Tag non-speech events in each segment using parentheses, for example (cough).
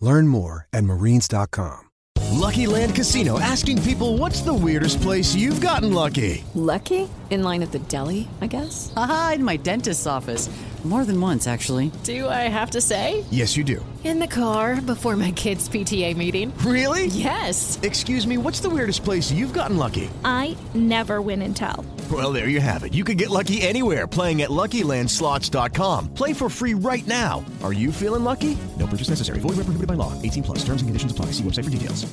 Learn more at marines.com. Lucky Land Casino asking people what's the weirdest place you've gotten lucky? Lucky? In line at the deli, I guess? Aha, in my dentist's office. More than once, actually. Do I have to say? Yes, you do. In the car before my kids' PTA meeting. Really? Yes. Excuse me, what's the weirdest place you've gotten lucky? I never win and tell. Well, there you have it. You can get lucky anywhere playing at LuckyLandSlots.com. Play for free right now. Are you feeling lucky? No purchase necessary. Void where prohibited by law. 18 plus. Terms and conditions apply. See website for details.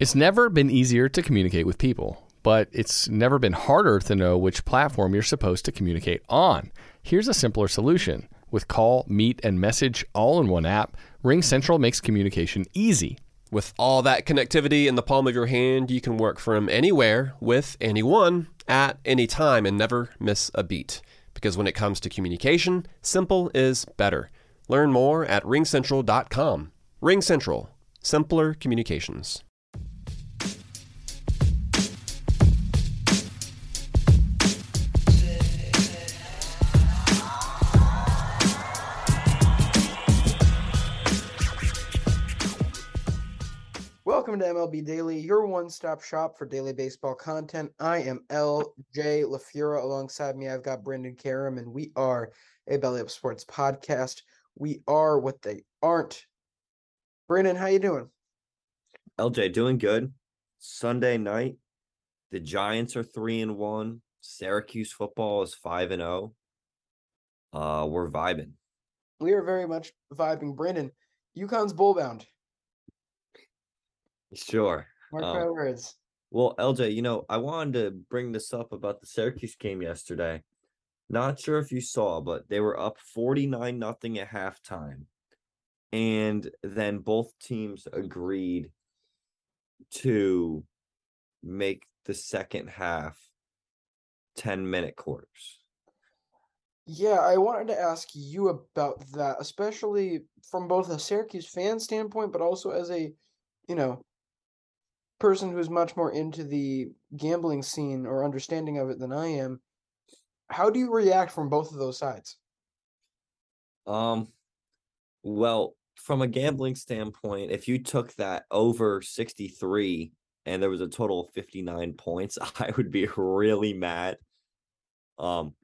It's never been easier to communicate with people, but it's never been harder to know which platform you're supposed to communicate on. Here's a simpler solution. With call, meet, and message all in one app, RingCentral makes communication easy. With all that connectivity in the palm of your hand, you can work from anywhere with anyone at any time and never miss a beat. Because when it comes to communication, simple is better. Learn more at ringcentral.com. RingCentral, simpler communications. Welcome to MLB Daily, your one-stop shop for daily baseball content. I am LJ LaFura. Alongside me, I've got Brendan Karam, and we are a Belly Up Sports podcast. We are what they aren't. Brendan, how you doing? LJ, doing good. Sunday night, the Giants are three and one. Syracuse football is five and zero. Uh, we're vibing. We are very much vibing. Brendan, UConn's bullbound. Sure. Mark Um, my words. Well, LJ, you know, I wanted to bring this up about the Syracuse game yesterday. Not sure if you saw, but they were up 49 nothing at halftime. And then both teams agreed to make the second half 10 minute quarters. Yeah, I wanted to ask you about that, especially from both a Syracuse fan standpoint, but also as a, you know, person who's much more into the gambling scene or understanding of it than I am. How do you react from both of those sides? Um, well, from a gambling standpoint, if you took that over 63 and there was a total of 59 points, (laughs) I would be really mad. Um,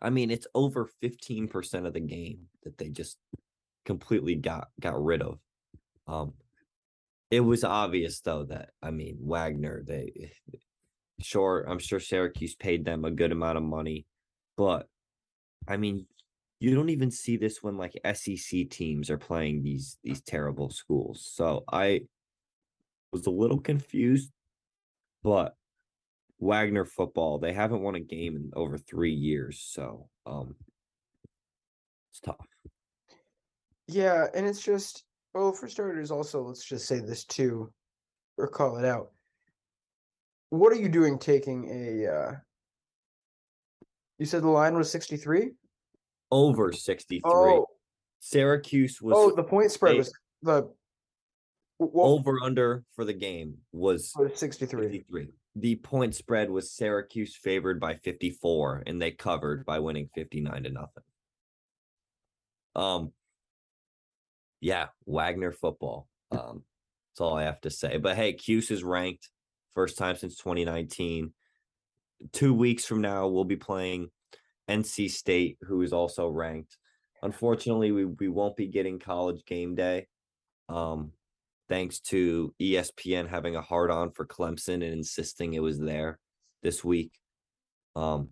I mean, it's over 15% of the game that they just completely got got rid of. Um, it was obvious though that I mean Wagner, they sure I'm sure Syracuse paid them a good amount of money, but I mean, you don't even see this when like SEC teams are playing these these terrible schools. So I was a little confused, but Wagner football, they haven't won a game in over 3 years, so um it's tough. Yeah, and it's just well, for starters, also let's just say this too, or call it out. What are you doing taking a uh you said the line was 63? Over 63. Oh, Syracuse was oh, the point spread eight. was the what over under for the game was was 63. The point spread was Syracuse favored by 54 and they covered by winning 59 to nothing. Um yeah, Wagner football. Um that's all I have to say. But hey, Cuse is ranked first time since 2019. 2 weeks from now we'll be playing NC State who is also ranked. Unfortunately, we we won't be getting college game day. Um thanks to ESPN having a hard on for Clemson and insisting it was there this week. Um,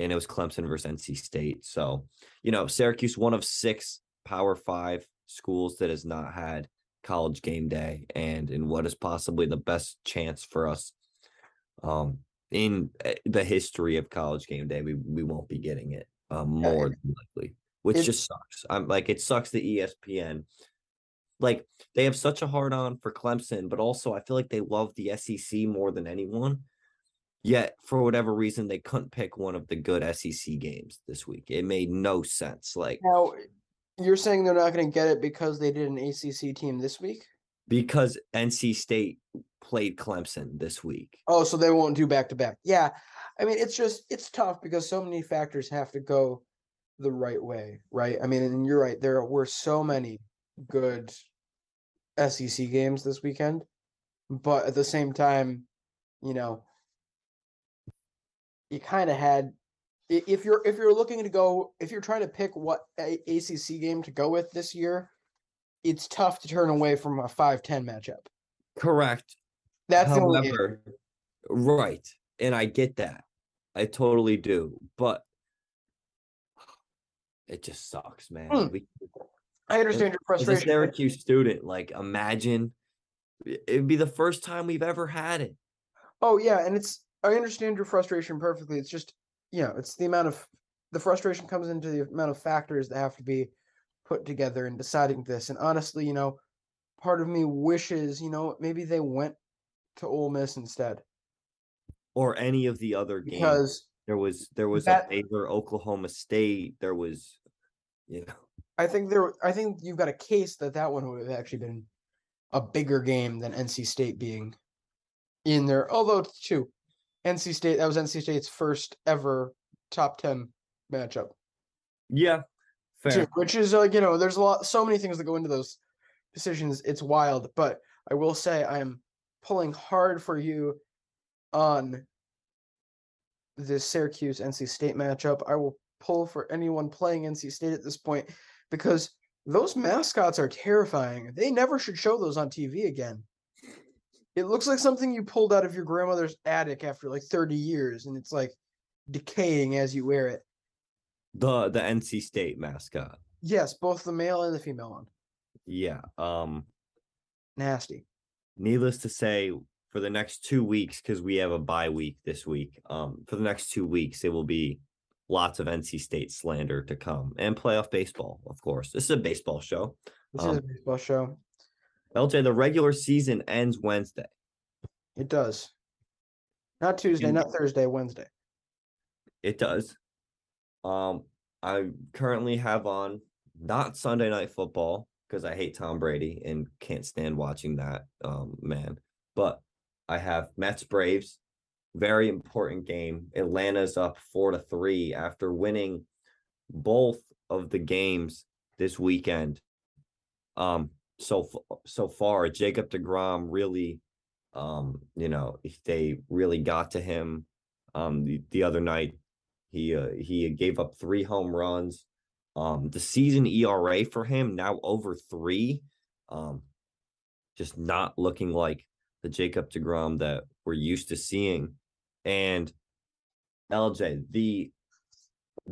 and it was Clemson versus NC State. So, you know, Syracuse, one of six Power Five schools that has not had college game day, and in what is possibly the best chance for us um, in eh, the history of college game day, we we won't be getting it uh, more than likely, which just sucks. I'm like, it sucks that ESPN like they have such a hard on for Clemson, but also I feel like they love the SEC more than anyone. Yet, for whatever reason, they couldn't pick one of the good SEC games this week. It made no sense. Like Now, you're saying they're not going to get it because they did an ACC team this week? because NC State played Clemson this week. Oh, so they won't do back to back. Yeah. I mean, it's just it's tough because so many factors have to go the right way, right? I mean, and you're right. There were so many good SEC games this weekend, but at the same time, you know, you kind of had if you're if you're looking to go if you're trying to pick what a- ACC game to go with this year, it's tough to turn away from a 5-10 matchup. Correct. That's. However, right. And I get that. I totally do. But it just sucks, man. Hmm. We, I understand your as a frustration. Syracuse student, like imagine it'd be the first time we've ever had it. Oh yeah, and it's I understand your frustration perfectly. It's just you know, it's the amount of the frustration comes into the amount of factors that have to be put together in deciding this. And honestly, you know, part of me wishes, you know, maybe they went to Ole Miss instead. Or any of the other games. Because there was there was that- a Baylor, Oklahoma State. There was, you know, I think there I think you've got a case that that one would have actually been a bigger game than NC State being in there. Although too, NC State that was NC State's first ever top 10 matchup. yeah, fair. which is like you know there's a lot so many things that go into those decisions it's wild but i will say i am pulling hard for you on this syracuse nc state matchup i will pull for anyone playing nc state at this point because those mascots are terrifying they never should show those on tv again it looks like something you pulled out of your grandmother's attic after like 30 years and it's like decaying as you wear it The the NC State mascot. Yes, both the male and the female one. Yeah. Um. Nasty. needless to say for the next two weeks because we have a bye week this week um for the next two weeks it will be lots of nc state slander to come and playoff baseball of course this is a baseball show This is a Um, baseball show. Lj the regular season ends wednesday It does. Not Tuesday, And- not Thursday, Wednesday. it does um i currently have on not sunday night football because i hate tom brady and can't stand watching that um man but i have mets braves very important game atlanta's up four to three after winning both of the games this weekend um so so far jacob deGrom really um you know they really got to him um the, the other night he uh, he gave up three home runs. Um, the season ERA for him now over three. Um, just not looking like the Jacob deGrom that we're used to seeing. And LJ, the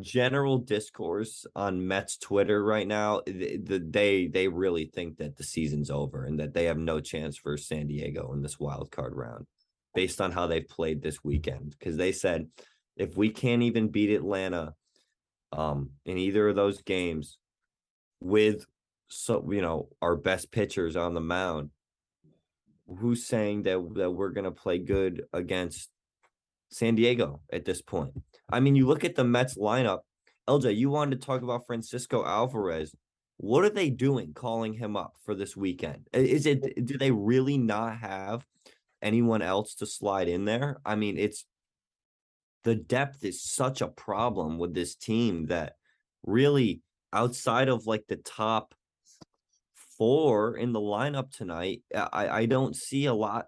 general discourse on Mets Twitter right now, th- the, they they really think that the season's over and that they have no chance for San Diego in this wild card round, based on how they've played this weekend. Because they said if we can't even beat Atlanta um in either of those games with so you know our best pitchers on the mound who's saying that that we're to play good against San Diego at this point. I mean you look at the Mets lineup. LJ you wanted to talk about Francisco Alvarez. What are they doing calling him up for this weekend? Is it do they really not have anyone else to slide in there? I mean it's the depth is such a problem with this team that really outside of like the top four in the lineup tonight i i don't see a lot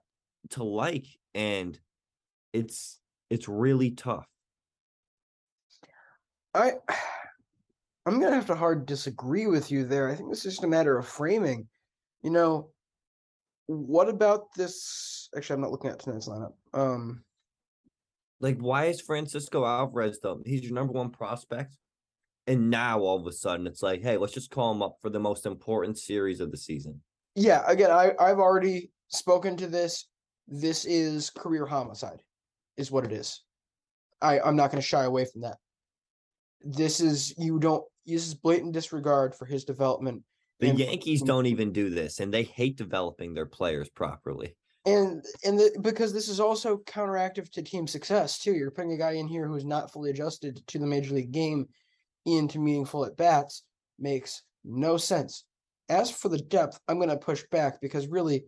to like and it's it's really tough I (sighs) I'm gonna have to hard disagree with you there. I think this is just a matter of framing. You know, what about this? Actually, I'm not looking at tonight's lineup. Um, Like, why is Francisco Alvarez though? He's your number one prospect. And now all of a sudden it's like, hey, let's just call him up for the most important series of the season. yeah, again, I I've already spoken to this. This is career homicide, is what it is. I I'm not going to shy away from that. This is you don't. This is blatant disregard for his development. The and- Yankees don't even do this, and they hate developing their players properly. and and the, because this is also counteractive to team success too. You're putting a guy in here who's not fully adjusted to the major league game into meaningful at bats makes no sense. As for the depth, I'm going to push back because really,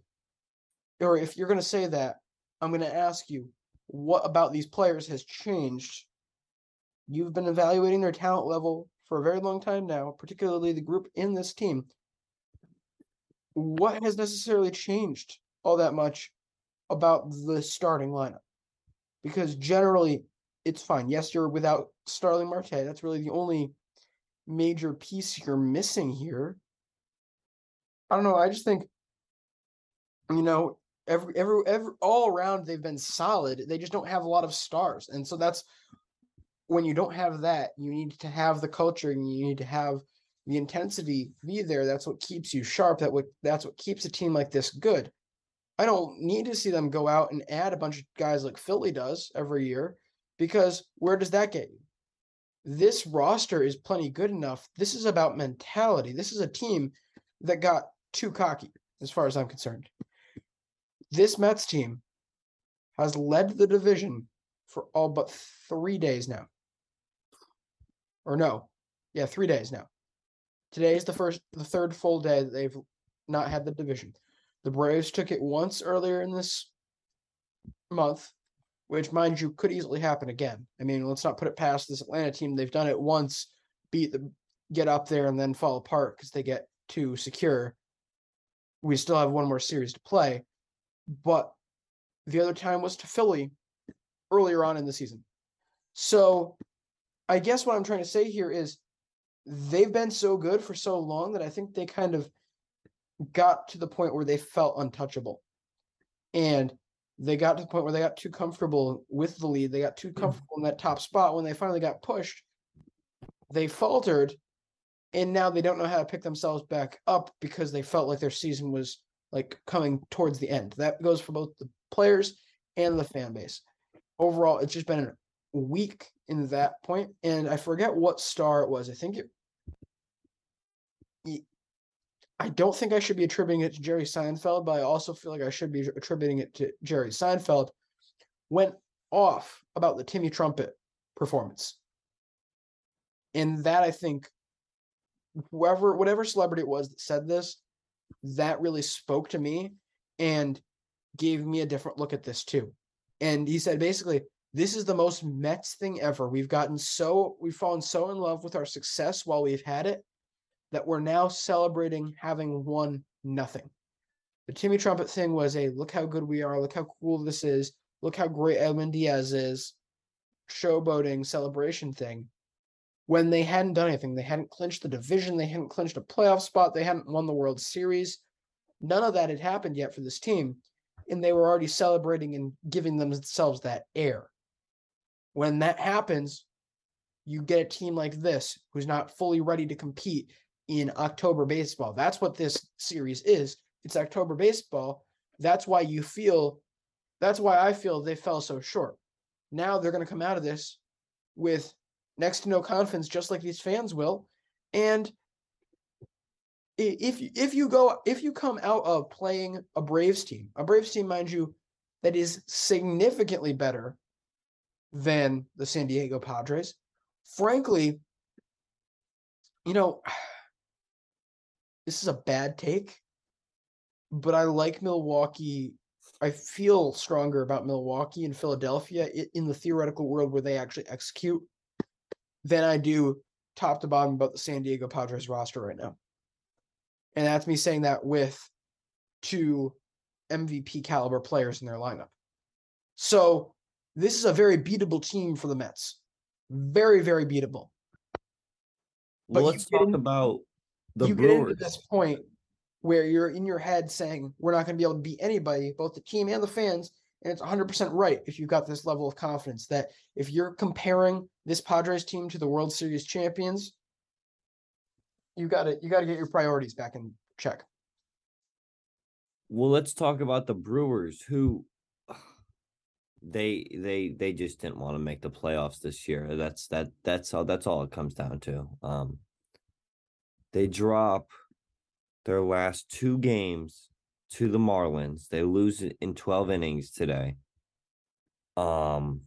or if you're going to say that, I'm going to ask you, what about these players has changed? You've been evaluating their talent level for a very long time now, particularly the group in this team. What has necessarily changed all that much about the starting lineup? Because generally, it's fine. Yes, you're without Starling Marte. That's really the only major piece you're missing here. I don't know. I just think, you know, every every every all around they've been solid. They just don't have a lot of stars, and so that's when you don't have that. You need to have the culture, and you need to have the intensity be there. That's what keeps you sharp. That what that's what keeps a team like this good. I don't need to see them go out and add a bunch of guys like Philly does every year because where does that get you? This roster is plenty good enough. This is about mentality. This is a team that got too cocky, as far as I'm concerned. This Mets team has led the division for all but three days now. Or no, yeah, three days now. Today is the first, the third full day that they've not had the division. The Braves took it once earlier in this month, which, mind you, could easily happen again. I mean, let's not put it past this Atlanta team. They've done it once, beat the, get up there, and then fall apart because they get too secure. We still have one more series to play, but the other time was to Philly earlier on in the season. So, I guess what I'm trying to say here is they've been so good for so long that I think they kind of got to the point where they felt untouchable. And they got to the point where they got too comfortable with the lead. They got too mm-hmm. comfortable in that top spot. When they finally got pushed, they faltered. And now they don't know how to pick themselves back up because they felt like their season was like coming towards the end. That goes for both the players and the fan base. Overall, it's just been a week in that. And I forget what star it was. I think it I don't think I should be attributing it to Jerry Seinfeld, but I also feel like I should be attributing it to Jerry Seinfeld. Went off about the Timmy Trumpett performance. And that I think whoever whatever celebrity it was that said this, that really spoke to me and gave me a different look at this too. And he said basically, this is the most Mets thing ever. We've gotten so we've fallen so in love with our success while we've had it that we're now celebrating having won nothing. The Timmy Trumpett thing was a look how good we are, look how cool this is, look how great Edwin Diaz is, showboating celebration thing. When they hadn't done anything, they hadn't clinched the division, they hadn't clinched a playoff spot, they hadn't won the World Series. None of that had happened yet for this team, and they were already celebrating and giving themselves that air. When that happens, you get a team like this who's not fully ready to compete in October baseball. That's what this series is. It's October baseball. That's why you feel that's why I feel they fell so short. Now they're going to come out of this with next to no confidence just like these fans will. And if if you go if you come out of playing a Braves team, a Braves team mind you that is significantly better than the San Diego Padres. Frankly, you know, (sighs) this is a bad take, but I like Milwaukee. I feel stronger about Milwaukee and Philadelphia in the theoretical world where they actually execute than I do top to bottom about the San Diego Padres roster right now. And that's me saying that with two MVP caliber players in their lineup. So this is a very beatable team for the Mets. Very, very beatable. Well, But you let's talk in- about the you get into this point where you're in your head saying we're not going to be able to beat anybody, both the team and the fans, and it's 100% right if you've got this level of confidence that if you're comparing this Padres team to the World Series champions, you got to you got to get your priorities back in check. Well, let's talk about the Brewers who they they they just didn't want to make the playoffs this year. That's that that's all that's all it comes down to. Um they drop their last two games to the Marlins. They lose it in 12 innings today. Um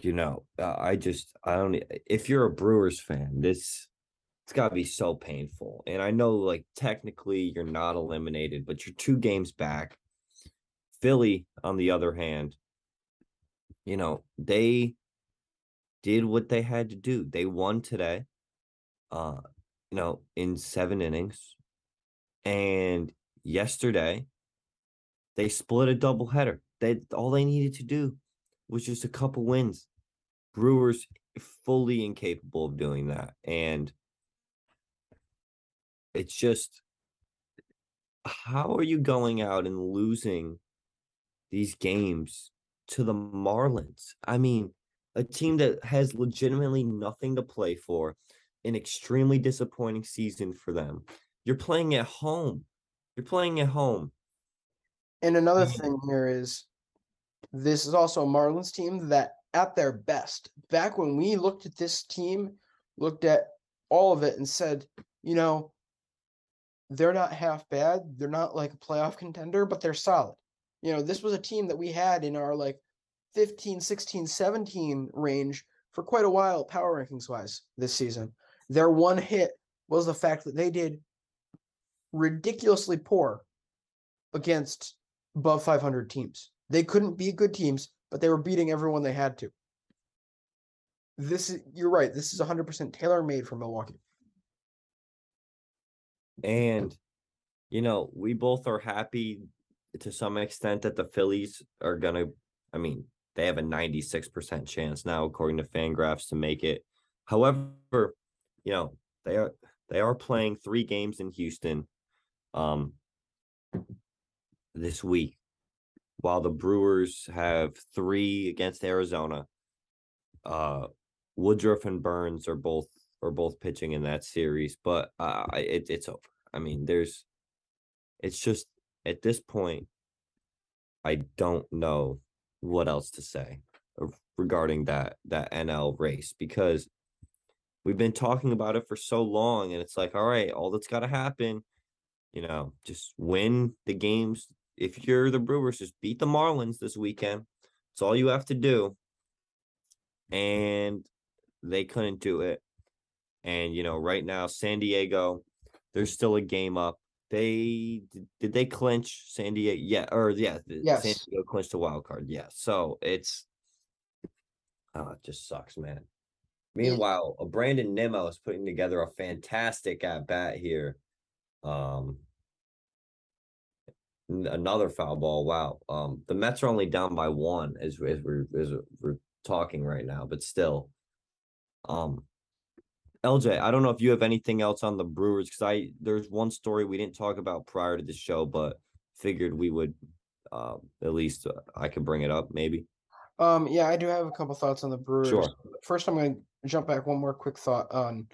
you know, I just I don't if you're a Brewers fan, this it's got to be so painful. And I know like technically you're not eliminated, but you're two games back. Philly, on the other hand, you know, they did what they had to do. They won today, uh, you know, in seven innings. And yesterday, they split a doubleheader. They all they needed to do was just a couple wins. Brewers fully incapable of doing that. And it's just how are you going out and losing these games to the Marlins. I mean, a team that has legitimately nothing to play for, an extremely disappointing season for them. You're playing at home. You're playing at home. And another thing here is this is also a Marlins team that at their best, back when we looked at this team, looked at all of it and said, you know, they're not half bad. They're not like a playoff contender, but they're solid you know, this was a team that we had in our like 15, 16, 17 range for quite a while, power rankings wise, this season. Their one hit was the fact that they did ridiculously poor against above 500 teams. They couldn't be good teams, but they were beating everyone they had to. This is, you're right. This is 100% tailor made for Milwaukee. And, you know, we both are happy to some extent that the Phillies are gonna. I mean, they have a ninety six percent chance now, according to Fangraphs, to make it. However, you know they are they are playing three games in Houston, um, this week, while the Brewers have three against Arizona. Uh, Woodruff and Burnes are both are both pitching in that series, but uh, it, it's over. I mean, there's, it's just at this point, I don't know what else to say regarding that that NL race because we've been talking about it for so long and it's like all right all that's got to happen you know just win the games if you're the Brewers just beat the Marlins this weekend it's all you have to do mm-hmm. and they couldn't do it and you know right now San Diego there's still a game up they did they clinch San Diego? Yeah, or yeah, yes. San Diego clinched a wild card. Yeah, so it's oh, it just sucks, man. Meanwhile, a Brandon Nimmo is putting together a fantastic at bat here. Um, another foul ball. Wow. Um, the Mets are only down by one as as we're as we're talking right now, but still, um, LJ, I don't know if you have anything else on the Brewers because I there's one story we didn't talk about prior to the show, but figured we would uh, at least uh, I could bring it up maybe. Um, yeah, I do have a couple thoughts on the Brewers. Sure. First, I'm going to jump back one more quick thought on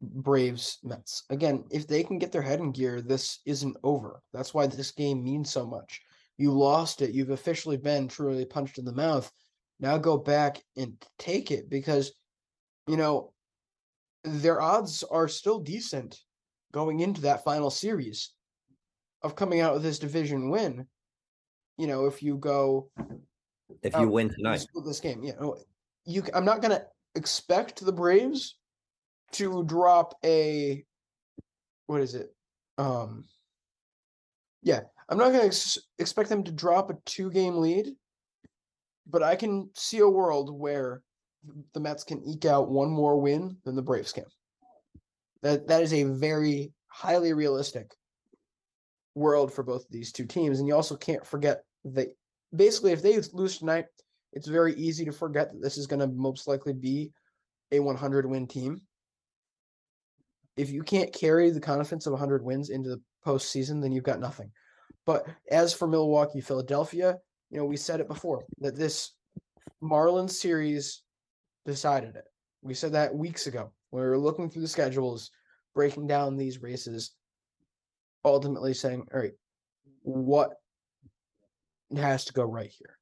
Braves Mets. Again, if they can get their head in gear, this isn't over. That's why this game means so much. You lost it. You've officially been truly punched in the mouth. Now go back and take it because, you know, their odds are still decent going into that final series of coming out with this division win. You know, if you go, if you win tonight, this game, you know, you. I'm not gonna expect the Braves to drop a, what is it? Um, yeah, I'm not gonna ex- expect them to drop a two game lead, but I can see a world where the Mets can eke out one more win than the Braves can. That that is a very highly realistic world for both of these two teams. And you also can't forget that basically if they lose tonight, it's very easy to forget that this is going to most likely be a 100 win team. If you can't carry the confidence of 100 wins into the postseason, then you've got nothing. But as for Milwaukee, Philadelphia, you know, we said it before that this Marlins series decided it. We said that weeks ago when we were looking through the schedules, breaking down these races, ultimately saying, all right, what has to go right here?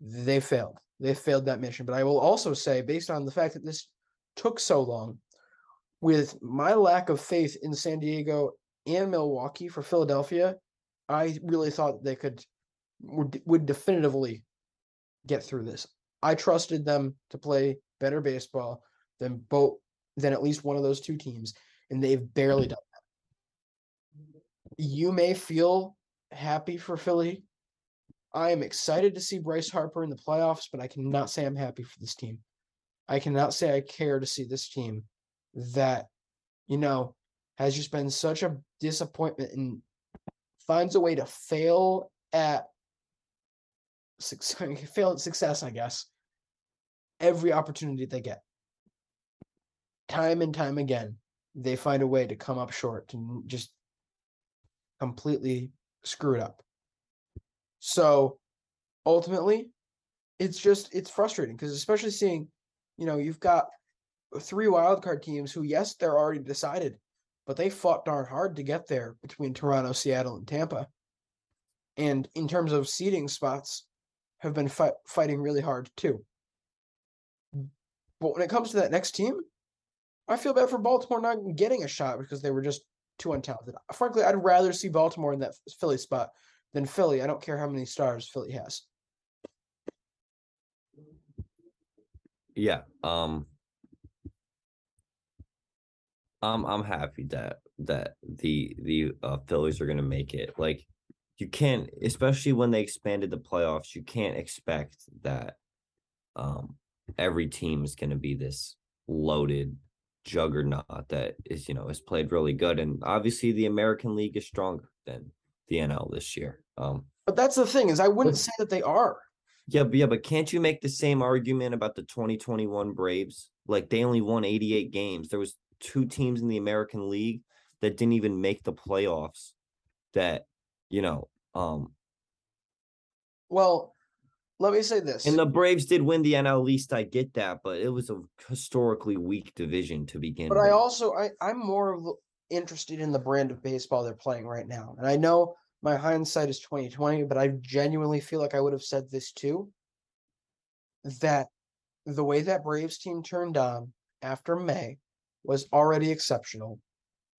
They failed. They failed that mission. But I will also say, based on the fact that this took so long, with my lack of faith in San Diego and Milwaukee for Philadelphia, I really thought they could would, would definitively get through this. I trusted them to play better baseball than both than at least one of those two teams, and they've barely done that. You may feel happy for Philly. I am excited to see Bryce Harper in the playoffs, but I cannot say I'm happy for this team. I cannot say I care to see this team that, you know, has just been such a disappointment and finds a way to fail at (laughs) fail at success, I guess, every opportunity they get. Time and time again, they find a way to come up short and just completely screw it up. So ultimately, it's just it's frustrating because especially seeing, you know, you've got three wildcard teams who, yes, they're already decided, but they fought darn hard to get there between Toronto, Seattle, and Tampa. And in terms of seeding spots, have been fi- fighting really hard too. But when it comes to that next team, I feel bad for Baltimore not getting a shot because they were just too untalented. Frankly, I'd rather see Baltimore in that Philly spot than Philly. I don't care how many stars Philly has. Yeah. Um I'm I'm happy that that the the uh, Phillies are going to make it. Like you can't especially when they expanded the playoffs, you can't expect that um every team is going to be this loaded juggernaut that is, you know, is played really good and obviously the American League is stronger than the NL this year. Um But that's the thing is I wouldn't say that they are. Yeah, but yeah, but can't you make the same argument about the 2021 Braves? Like they only won 88 games. There was two teams in the American League that didn't even make the playoffs that, you know, um Well, let me say this. and the Braves did win the NL East, I get that, but it was a historically weak division to begin But with. I also I I'm more interested in the brand of baseball they're playing right now. And I know my hindsight is 2020, but I genuinely feel like I would have said this too. That the way that Braves team turned on after May was already exceptional.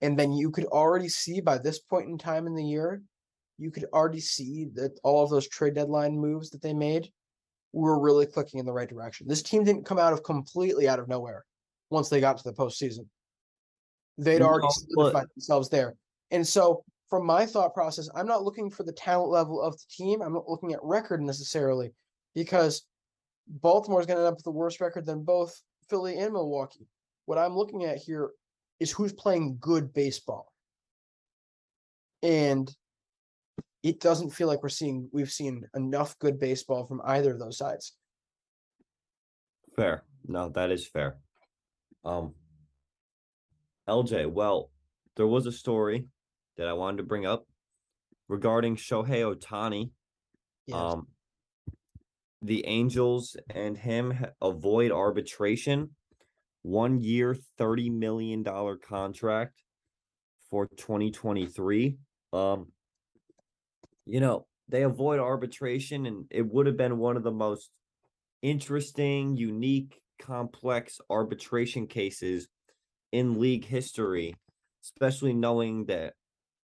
And then you could already see by this point in time in the year, you could already see that all of those trade deadline moves that they made were really clicking in the right direction. This team didn't come out of completely out of nowhere once they got to the postseason. They'd already solidified themselves there. And so, from my thought process, I'm not looking for the talent level of the team. I'm not looking at record necessarily because Baltimore's going to end up with a worse record than both Philly and Milwaukee. What I'm looking at here is who's playing good baseball. And it doesn't feel like we're seeing we've seen enough good baseball from either of those sides. Fair. No, that is fair. Um LJ, well, there was a story that I wanted to bring up regarding Shohei Ohtani. Yes. Um the Angels and him avoid arbitration. One year, $30 million contract for 2023. Um you know, they avoid arbitration and it would have been one of the most interesting, unique, complex arbitration cases in league history, especially knowing that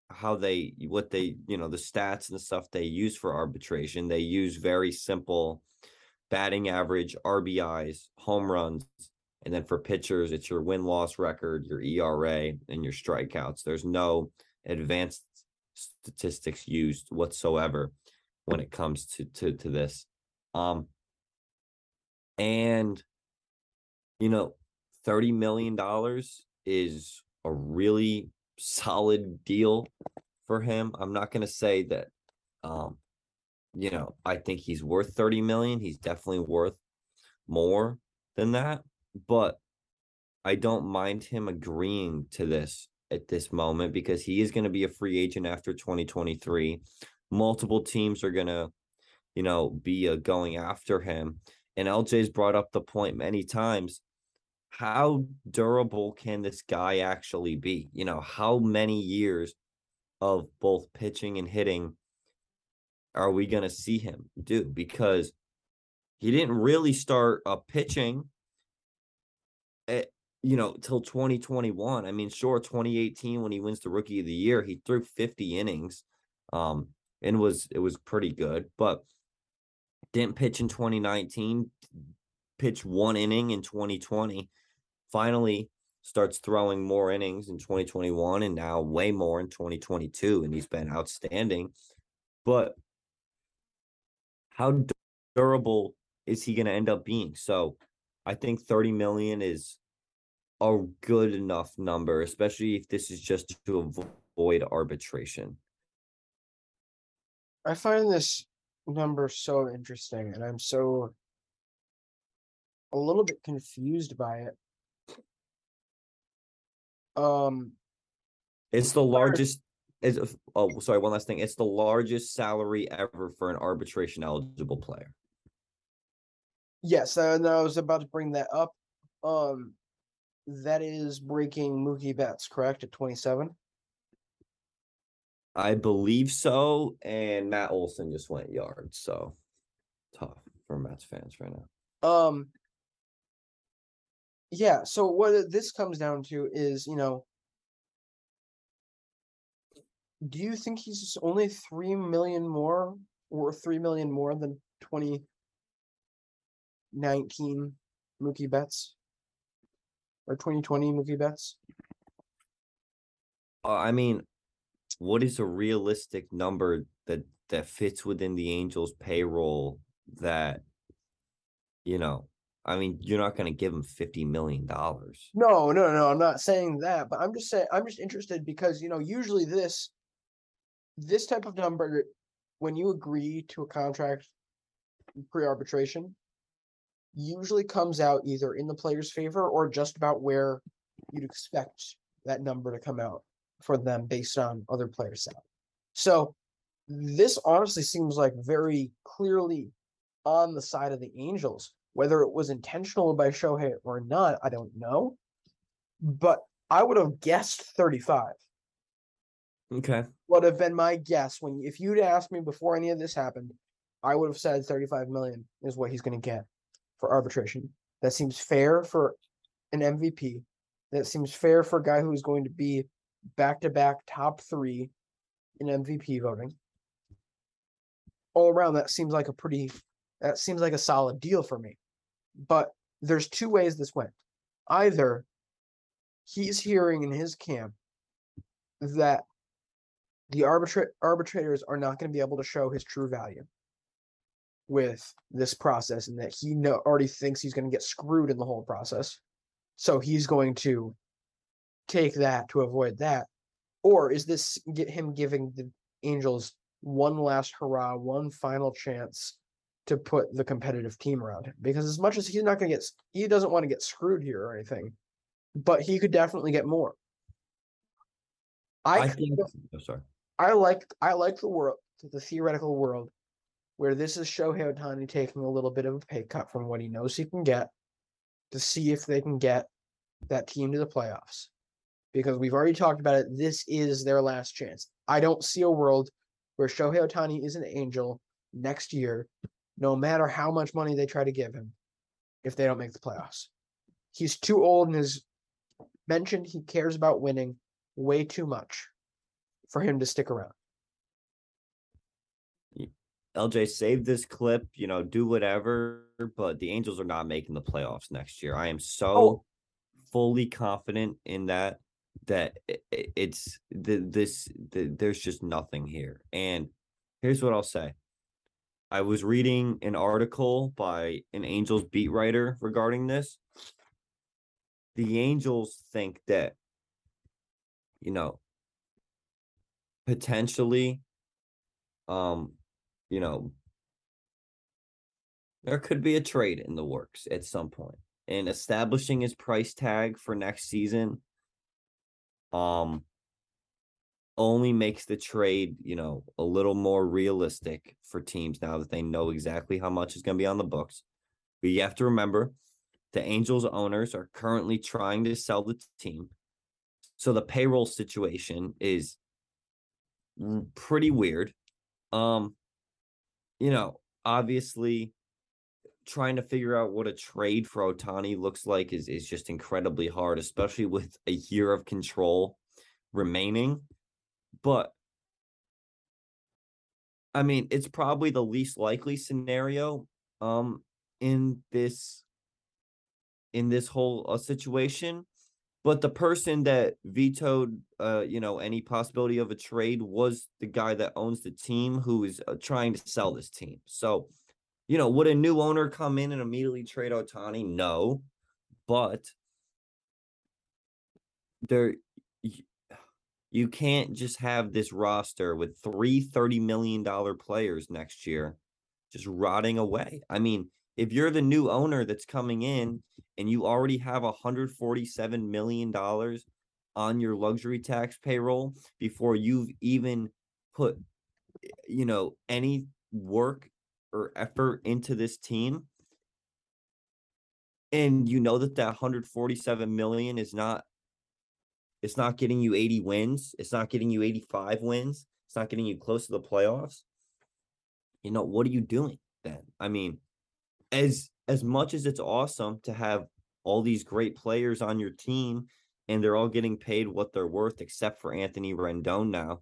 how they what they you know the stats and stuff they use for arbitration they use very simple batting average RBIs home runs and then for pitchers it's your win loss record your ERA and your strikeouts. There's no advanced statistics used whatsoever when it comes to to to this. Um and you know 30 million dollars is a really solid deal for him. I'm not going to say that um you know i think he's worth 30 million. He's definitely worth more than that but i don't mind him agreeing to this at this moment because he is going to be a free agent after 2023. Multiple teams are going to, you know, be uh, going after him. And LJ's brought up the point many times. How durable can this guy actually be? You know, how many years of both pitching and hitting are we going to see him do? Because he didn't really start uh, pitching at, you know, till 2021. I mean, sure, 2018 when he wins the rookie of the year, he threw 50 innings. Um, and was it was pretty good, but didn't pitch in 2019, pitched one inning in 2020. Finally starts throwing more innings in 2021 and now way more in 2022 and he's been outstanding. But how durable is he going to end up being? So, I think 30 million is a good enough number, especially if this is just to avoid arbitration. I find this number so interesting, and I'm so a little bit confused by it. Um, it's the largest. Is oh, sorry. One last thing. It's the largest salary ever for an arbitration eligible player. Yes, and I was about to bring that up. Um, that is breaking Mookie Betts, correct? At 27. I believe so. And Matt Olson just went yards, so tough for Mets fans right now. Um. Yeah. So what this comes down to is, you know, do you think he's only three million more or three million more than twenty nineteen Mookie Betts? Or twenty twenty Mookie Betts? Uh, I mean, what is a realistic number that that fits within the Angels payroll that you know I mean, you're not going to give him fifty million dollars. No, no, no. I'm not saying that, but I'm just saying I'm just interested because you know usually this, this type of number, when you agree to a contract pre-arbitration, usually comes out either in the player's favor or just about where you'd expect that number to come out for them based on other players' salary. So this honestly seems like very clearly on the side of the Angels. Whether it was intentional by Shohei or not, I don't know. But I would have guessed 35. Okay. Would have been my guess when if you'd asked me before any of this happened, I would have said 35 million is what he's going to get for arbitration. That seems fair for an MVP. That seems fair for a guy who's going to be back to back top three in MVP voting. All around, that seems like a pretty, that seems like a solid deal for me. But there's two ways this went. Either he's hearing in his camp that the arbitra- arbitrators are not going to be able to show his true value with this process and that he know, already thinks he's going to get screwed in the whole process. So he's going to take that to avoid that? Or is this get him giving the Angels one last hurrah, one final chance to put the competitive team around him? Because as much as he's not going to get, he doesn't want to get screwed here or anything, but he could definitely get more. I, I think. Oh, sorry. I like I like the world, the theoretical world, where this is Shohei Ohtani taking a little bit of a pay cut from what he knows he can get, to see if they can get that team to the playoffs because we've already talked about it. This is their last chance. I don't see a world where Shohei Ohtani is an angel next year, no matter how much money they try to give him, if they don't make the playoffs. He's too old and has mentioned he cares about winning way too much for him to stick around. LJ, save this clip, you know, do whatever, but the Angels are not making the playoffs next year. I am so oh. fully confident in that that it's the this the, there's just nothing here. And here's what I'll say. I was reading an article by an Angels beat writer regarding this. The Angels think that you know potentially um you know there could be a trade in the works at some point and establishing his price tag for next season um only makes the trade, you know, a little more realistic for teams now that they know exactly how much is going to be on the books. But you have to remember the Angels owners are currently trying to sell the team. So the payroll situation is pretty weird. Um you know, obviously trying to figure out what a trade for Ohtani looks like is is just incredibly hard, especially with a year of control remaining. But I mean, it's probably the least likely scenario um in this in this whole uh, situation. But the person that vetoed, uh, you know, any possibility of a trade was the guy that owns the team who is uh, trying to sell this team. So, you know, would a new owner come in and immediately trade Ohtani? No, but there, you can't just have this roster with three $30 million players next year just rotting away. I mean, if you're the new owner that's coming mm-hmm. in and you already have $147 million on your luxury tax payroll before you've even put, eh, you know, any work or effort into this team, and you know that that 147 million is not it's not getting you 80 wins. It's not getting you 85 wins. It's not getting you close to the playoffs. You know, what are you doing then? I mean, as as much as it's awesome to have all these great players on your team and they're all getting paid what they're worth except for Anthony Rendon now.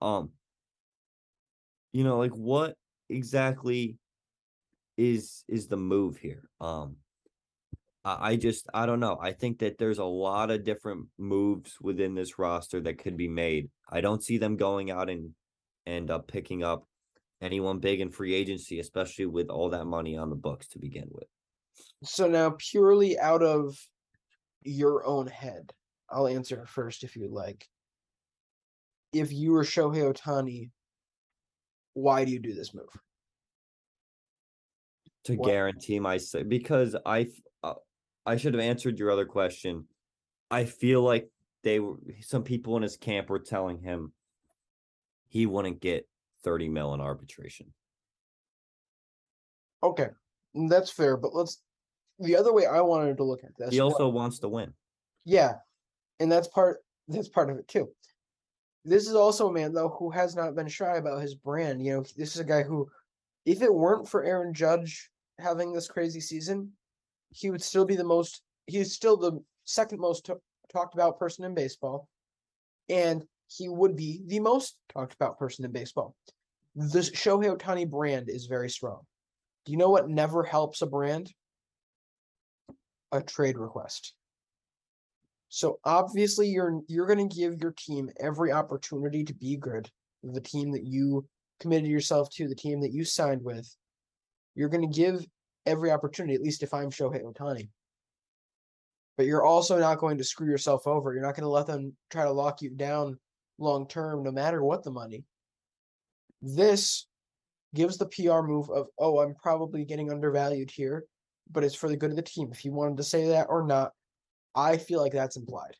Um you know, like what exactly is is the move here? Um I just I don't know. I think that there's a lot of different moves within this roster that could be made. I don't see them going out and end up picking up anyone big in free agency, especially with all that money on the books to begin with. So now, purely out of your own head, I'll answer first if you'd like. If you were Shohei Ohtani, why do you do this move? To guarantee my because I uh, I should have answered your other question. I feel like they were some people in his camp were telling him he wouldn't get 30 mil in arbitration. Okay. Mm, that's fair, but let's the other way I wanted to look at this. He also wants to win. Yeah. And that's part that's part of it too. This is also a man though who has not been shy about his brand. You know, this is a guy who if it weren't for Aaron Judge having this crazy season, he would still be the most he's still the second most t- talked about person in baseball. And he would be the most talked about person in baseball. The Shohei Ohtani brand is very strong. Do you know what never helps a brand? A trade request. So obviously you're you're going to give your team every opportunity to be good. The team that you committed yourself to, the team that you signed with, you're going to give every opportunity. At least if I'm Shohei Ohtani. But you're also not going to screw yourself over. You're not going to let them try to lock you down long term, no matter what the money. This gives the PR move of, oh, I'm probably getting undervalued here, but it's for the good of the team. If you wanted to say that or not, I feel like that's implied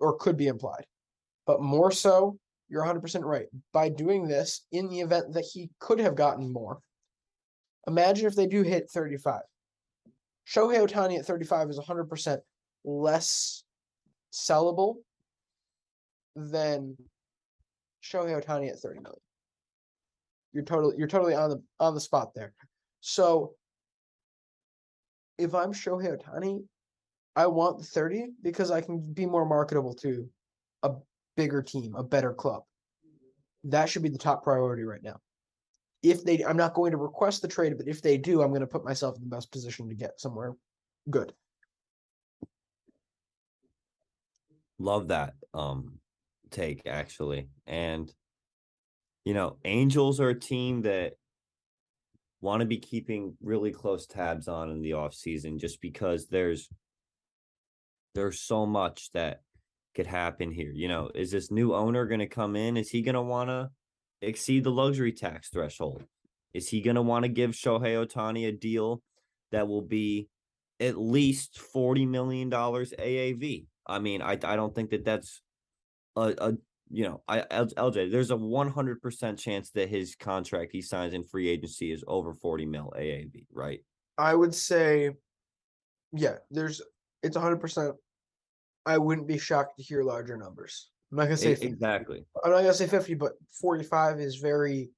or could be implied. But more so, you're 100% right. By doing this, in the event that he could have gotten more, imagine if they do hit 35. Shohei Ohtani at 35 is 100% less sellable than Shohei Ohtani at 30 million. You're totally you're totally on the on the spot there. So if I'm Shohei Ohtani, I want the 30 because I can be more marketable to a bigger team, a better club. That should be the top priority right now. If they I'm not going to request the trade, but if they do, I'm going to put myself in the best position to get somewhere good. Love that. Um take actually. And you know, Angels are a team that want to be keeping really close tabs on in the off season just because there's there's so much that could happen here. You know, is this new owner going to come in? Is he going to want to exceed the luxury tax threshold? Is he going to want to give Shohei Ohtani a deal that will be at least $40 million AAV? I mean, I, I don't think that that's a, a you know, I LJ, there's a 100% chance that his contract he signs in free agency is over 40 mil AAV, right? I would say, yeah, there's it's 100. percent I wouldn't be shocked to hear larger numbers. I'm not gonna say E- 50. exactly. I'm not gonna say 50, but 45 is very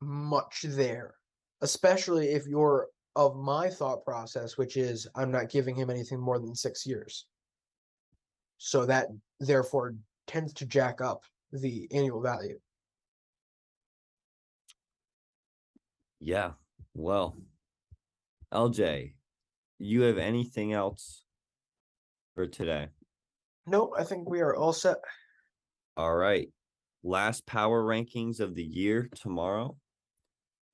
much there, especially if you're of my thought process, which is I'm not giving him anything more than six years. So that therefore tends to jack up the annual value. Yeah. Well, LJ, you have anything else for today? No, I think we are all set. All right. Last power rankings of the year tomorrow.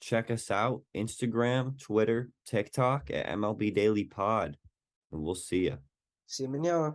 Check us out Instagram, Twitter, TikTok at MLB Daily Pod. And we'll see you. See you manana.